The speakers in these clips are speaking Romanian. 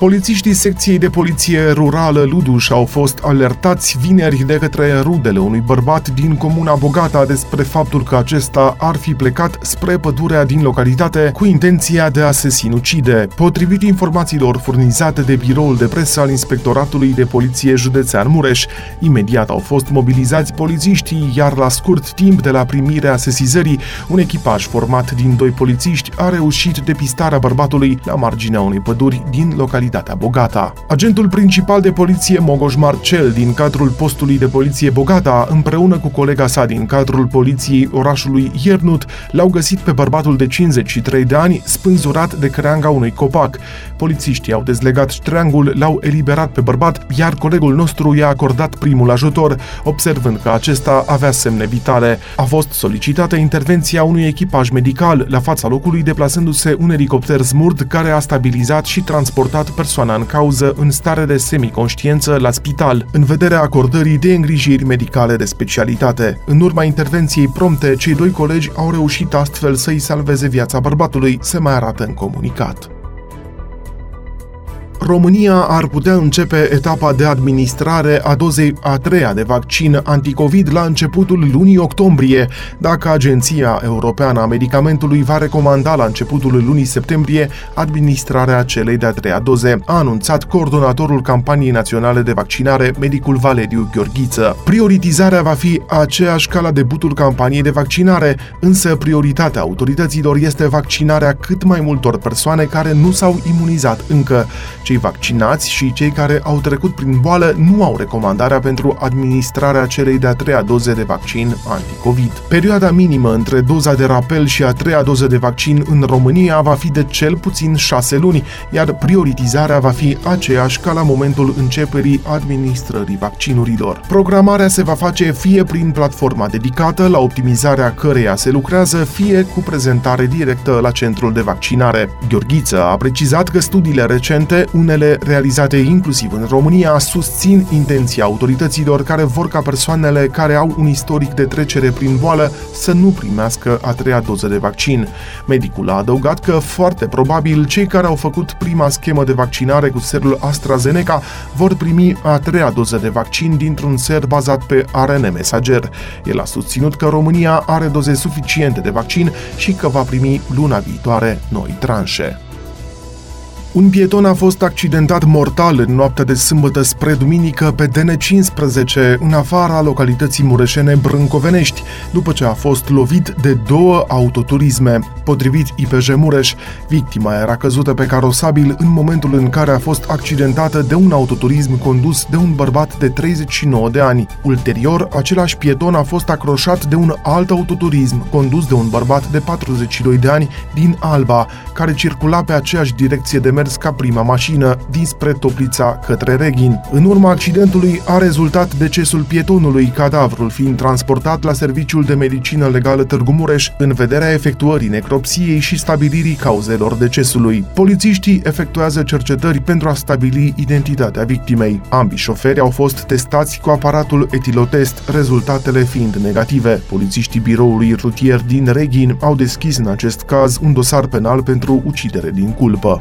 Polițiștii secției de poliție rurală Luduș au fost alertați vineri de către rudele unui bărbat din comuna Bogata despre faptul că acesta ar fi plecat spre pădurea din localitate cu intenția de a se sinucide. Potrivit informațiilor furnizate de biroul de presă al Inspectoratului de Poliție Județean Mureș, imediat au fost mobilizați polițiștii, iar la scurt timp de la primirea sesizării, un echipaj format din doi polițiști a reușit depistarea bărbatului la marginea unei păduri din localitate localitatea Bogata. Agentul principal de poliție Mogoș Marcel din cadrul postului de poliție Bogata, împreună cu colega sa din cadrul poliției orașului Iernut, l-au găsit pe bărbatul de 53 de ani spânzurat de creanga unui copac. Polițiștii au dezlegat ștreangul, l-au eliberat pe bărbat, iar colegul nostru i-a acordat primul ajutor, observând că acesta avea semne vitale. A fost solicitată intervenția unui echipaj medical la fața locului, deplasându-se un elicopter smurd care a stabilizat și transportat persoana în cauză în stare de semiconștiență la spital, în vederea acordării de îngrijiri medicale de specialitate. În urma intervenției prompte, cei doi colegi au reușit astfel să-i salveze viața bărbatului, se mai arată în comunicat. România ar putea începe etapa de administrare a dozei a treia de vaccin anticovid la începutul lunii octombrie, dacă Agenția Europeană a Medicamentului va recomanda la începutul lunii septembrie administrarea celei de-a treia doze, a anunțat coordonatorul campaniei naționale de vaccinare, medicul Valeriu Gheorghiță. Prioritizarea va fi aceeași ca la debutul campaniei de vaccinare, însă prioritatea autorităților este vaccinarea cât mai multor persoane care nu s-au imunizat încă, cei vaccinați și cei care au trecut prin boală nu au recomandarea pentru administrarea celei de-a treia doze de vaccin anticovid. Perioada minimă între doza de rapel și a treia doză de vaccin în România va fi de cel puțin șase luni, iar prioritizarea va fi aceeași ca la momentul începerii administrării vaccinurilor. Programarea se va face fie prin platforma dedicată, la optimizarea căreia se lucrează, fie cu prezentare directă la centrul de vaccinare. Gheorghiță a precizat că studiile recente unele realizate inclusiv în România susțin intenția autorităților care vor ca persoanele care au un istoric de trecere prin boală să nu primească a treia doză de vaccin. Medicul a adăugat că foarte probabil cei care au făcut prima schemă de vaccinare cu serul AstraZeneca vor primi a treia doză de vaccin dintr-un ser bazat pe ARN mesager. El a susținut că România are doze suficiente de vaccin și că va primi luna viitoare noi tranșe. Un pieton a fost accidentat mortal în noaptea de sâmbătă spre duminică pe DN15, în afara localității mureșene Brâncovenești, după ce a fost lovit de două autoturisme. Potrivit IPJ Mureș, victima era căzută pe carosabil în momentul în care a fost accidentată de un autoturism condus de un bărbat de 39 de ani. Ulterior, același pieton a fost acroșat de un alt autoturism condus de un bărbat de 42 de ani din Alba, care circula pe aceeași direcție de mers ca prima mașină dinspre Toplița către Reghin. În urma accidentului a rezultat decesul pietonului, cadavrul fiind transportat la Serviciul de Medicină Legală Târgu Mureș în vederea efectuării necropsiei și stabilirii cauzelor decesului. Polițiștii efectuează cercetări pentru a stabili identitatea victimei. Ambii șoferi au fost testați cu aparatul etilotest, rezultatele fiind negative. Polițiștii biroului rutier din Reghin au deschis în acest caz un dosar penal pentru ucidere din culpă.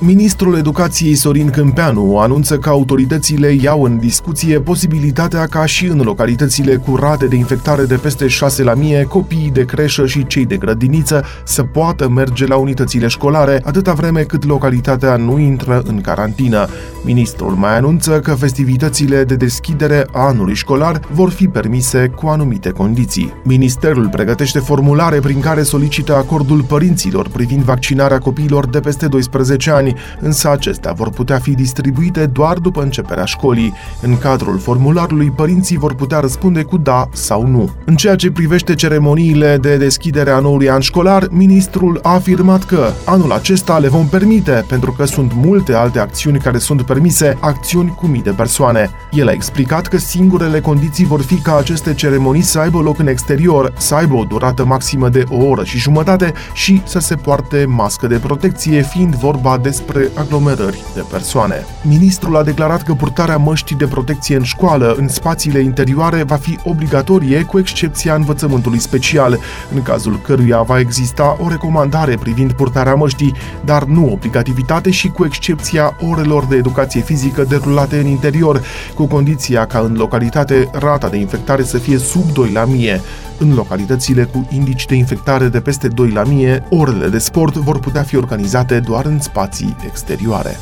Ministrul Educației Sorin Câmpeanu anunță că autoritățile iau în discuție posibilitatea ca și în localitățile cu rate de infectare de peste 6 la mie, copiii de creșă și cei de grădiniță să poată merge la unitățile școlare, atâta vreme cât localitatea nu intră în carantină. Ministrul mai anunță că festivitățile de deschidere a anului școlar vor fi permise cu anumite condiții. Ministerul pregătește formulare prin care solicită acordul părinților privind vaccinarea copiilor de peste 12 ani, însă acestea vor putea fi distribuite doar după începerea școlii. În cadrul formularului, părinții vor putea răspunde cu da sau nu. În ceea ce privește ceremoniile de deschidere a noului an școlar, ministrul a afirmat că anul acesta le vom permite, pentru că sunt multe alte acțiuni care sunt permise, acțiuni cu mii de persoane. El a explicat că singurele condiții vor fi ca aceste ceremonii să aibă loc în exterior, să aibă o durată maximă de o oră și jumătate și să se poarte mască de protecție, fiind vorba de spre aglomerări de persoane. Ministrul a declarat că purtarea măștii de protecție în școală, în spațiile interioare, va fi obligatorie, cu excepția învățământului special, în cazul căruia va exista o recomandare privind purtarea măștii, dar nu obligativitate și cu excepția orelor de educație fizică derulate în interior, cu condiția ca în localitate rata de infectare să fie sub 2 la mie. În localitățile cu indici de infectare de peste 2 la mie, orele de sport vor putea fi organizate doar în spații exterioare.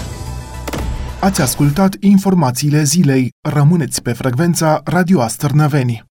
Ați ascultat informațiile zilei. Rămâneți pe frecvența Radio Astărnăveni.